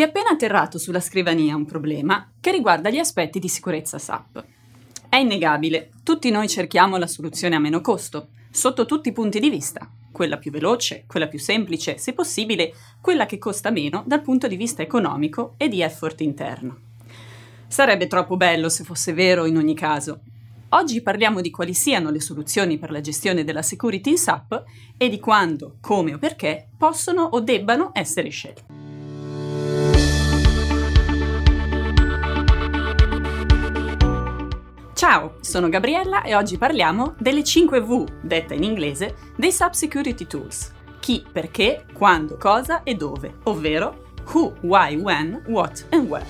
Ti è appena atterrato sulla scrivania un problema che riguarda gli aspetti di sicurezza SAP. È innegabile, tutti noi cerchiamo la soluzione a meno costo, sotto tutti i punti di vista, quella più veloce, quella più semplice, se possibile, quella che costa meno dal punto di vista economico e di effort interno. Sarebbe troppo bello se fosse vero in ogni caso. Oggi parliamo di quali siano le soluzioni per la gestione della security in SAP e di quando, come o perché possono o debbano essere scelte. Ciao, sono Gabriella e oggi parliamo delle 5 V, detta in inglese, dei Sub Security Tools. Chi, perché, quando, cosa e dove, ovvero who, why, when, what and where.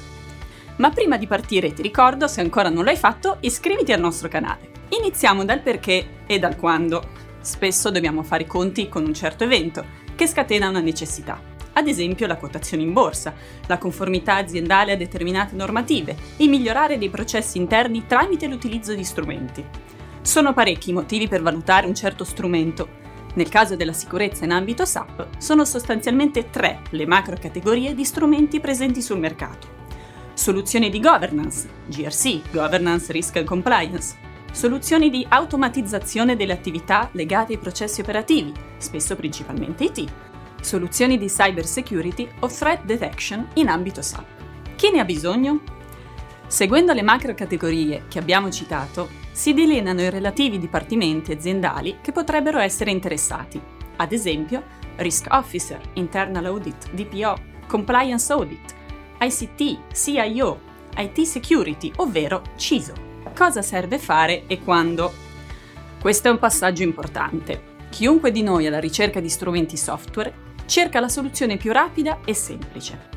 Ma prima di partire ti ricordo, se ancora non l'hai fatto, iscriviti al nostro canale. Iniziamo dal perché e dal quando. Spesso dobbiamo fare i conti con un certo evento, che scatena una necessità ad esempio la quotazione in borsa, la conformità aziendale a determinate normative, il migliorare dei processi interni tramite l'utilizzo di strumenti. Sono parecchi i motivi per valutare un certo strumento. Nel caso della sicurezza in ambito SAP, sono sostanzialmente tre le macro categorie di strumenti presenti sul mercato. Soluzioni di governance, GRC, Governance Risk and Compliance, soluzioni di automatizzazione delle attività legate ai processi operativi, spesso principalmente IT, soluzioni di cyber security o threat detection in ambito SAP. Chi ne ha bisogno? Seguendo le macro categorie che abbiamo citato, si delineano i relativi dipartimenti aziendali che potrebbero essere interessati, ad esempio Risk Officer, Internal Audit, DPO, Compliance Audit, ICT, CIO, IT Security, ovvero CISO. Cosa serve fare e quando? Questo è un passaggio importante. Chiunque di noi alla ricerca di strumenti software cerca la soluzione più rapida e semplice.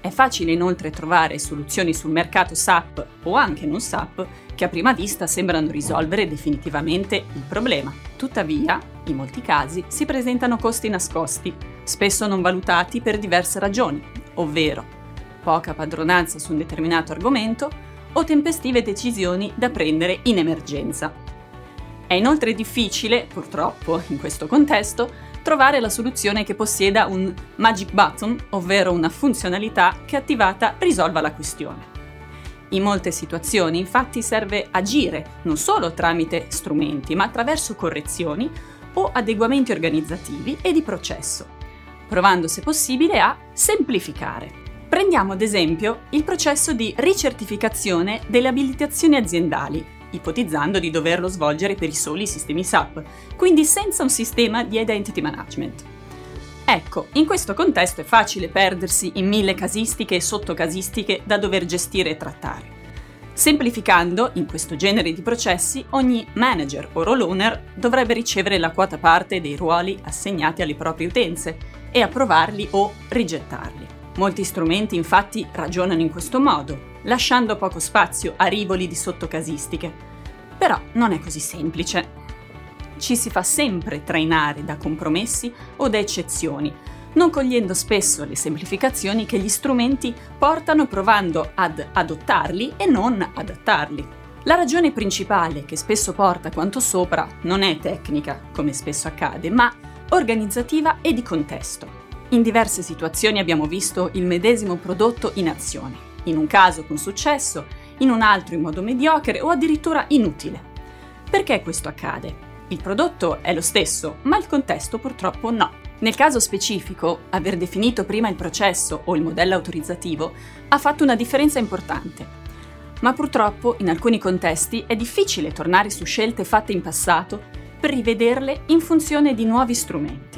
È facile inoltre trovare soluzioni sul mercato SAP o anche non SAP che a prima vista sembrano risolvere definitivamente il problema. Tuttavia, in molti casi si presentano costi nascosti, spesso non valutati per diverse ragioni, ovvero poca padronanza su un determinato argomento o tempestive decisioni da prendere in emergenza. È inoltre difficile, purtroppo, in questo contesto, trovare la soluzione che possieda un magic button, ovvero una funzionalità che attivata risolva la questione. In molte situazioni infatti serve agire non solo tramite strumenti, ma attraverso correzioni o adeguamenti organizzativi e di processo, provando se possibile a semplificare. Prendiamo ad esempio il processo di ricertificazione delle abilitazioni aziendali, ipotizzando di doverlo svolgere per i soli sistemi SAP, quindi senza un sistema di identity management. Ecco, in questo contesto è facile perdersi in mille casistiche e sottocasistiche da dover gestire e trattare. Semplificando, in questo genere di processi, ogni manager o role owner dovrebbe ricevere la quota parte dei ruoli assegnati alle proprie utenze e approvarli o rigettarli. Molti strumenti infatti ragionano in questo modo, lasciando poco spazio a rivoli di sottocasistiche. Però non è così semplice. Ci si fa sempre trainare da compromessi o da eccezioni, non cogliendo spesso le semplificazioni che gli strumenti portano provando ad adottarli e non adattarli. La ragione principale che spesso porta quanto sopra non è tecnica, come spesso accade, ma organizzativa e di contesto. In diverse situazioni abbiamo visto il medesimo prodotto in azione, in un caso con successo, in un altro in modo mediocre o addirittura inutile. Perché questo accade? Il prodotto è lo stesso, ma il contesto purtroppo no. Nel caso specifico, aver definito prima il processo o il modello autorizzativo ha fatto una differenza importante. Ma purtroppo in alcuni contesti è difficile tornare su scelte fatte in passato per rivederle in funzione di nuovi strumenti.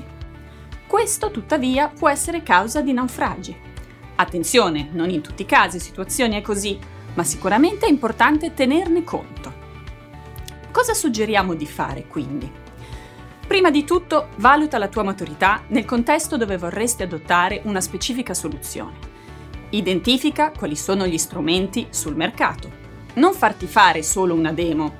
Questo tuttavia può essere causa di naufragi. Attenzione, non in tutti i casi situazioni è così, ma sicuramente è importante tenerne conto. Cosa suggeriamo di fare quindi? Prima di tutto, valuta la tua maturità nel contesto dove vorresti adottare una specifica soluzione. Identifica quali sono gli strumenti sul mercato. Non farti fare solo una demo.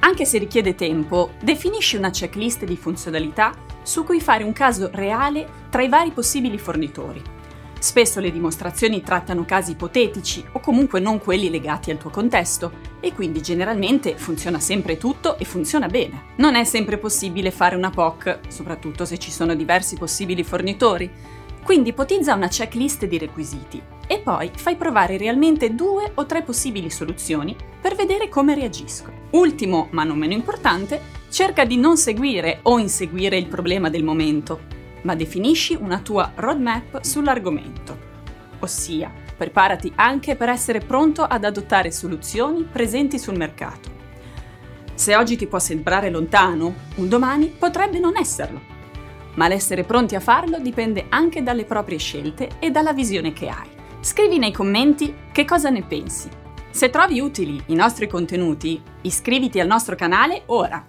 Anche se richiede tempo, definisci una checklist di funzionalità su cui fare un caso reale tra i vari possibili fornitori. Spesso le dimostrazioni trattano casi ipotetici o comunque non quelli legati al tuo contesto e quindi generalmente funziona sempre tutto e funziona bene. Non è sempre possibile fare una POC, soprattutto se ci sono diversi possibili fornitori, Quindi ipotizza una checklist di requisiti e poi fai provare realmente due o tre possibili soluzioni per vedere come reagiscono. Ultimo, ma non meno importante, cerca di non seguire o inseguire il problema del momento, ma definisci una tua roadmap sull'argomento. Ossia, preparati anche per essere pronto ad adottare soluzioni presenti sul mercato. Se oggi ti può sembrare lontano, un domani potrebbe non esserlo. Ma l'essere pronti a farlo dipende anche dalle proprie scelte e dalla visione che hai. Scrivi nei commenti che cosa ne pensi. Se trovi utili i nostri contenuti, iscriviti al nostro canale ora.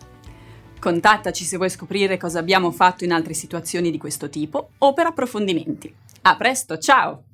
Contattaci se vuoi scoprire cosa abbiamo fatto in altre situazioni di questo tipo o per approfondimenti. A presto, ciao!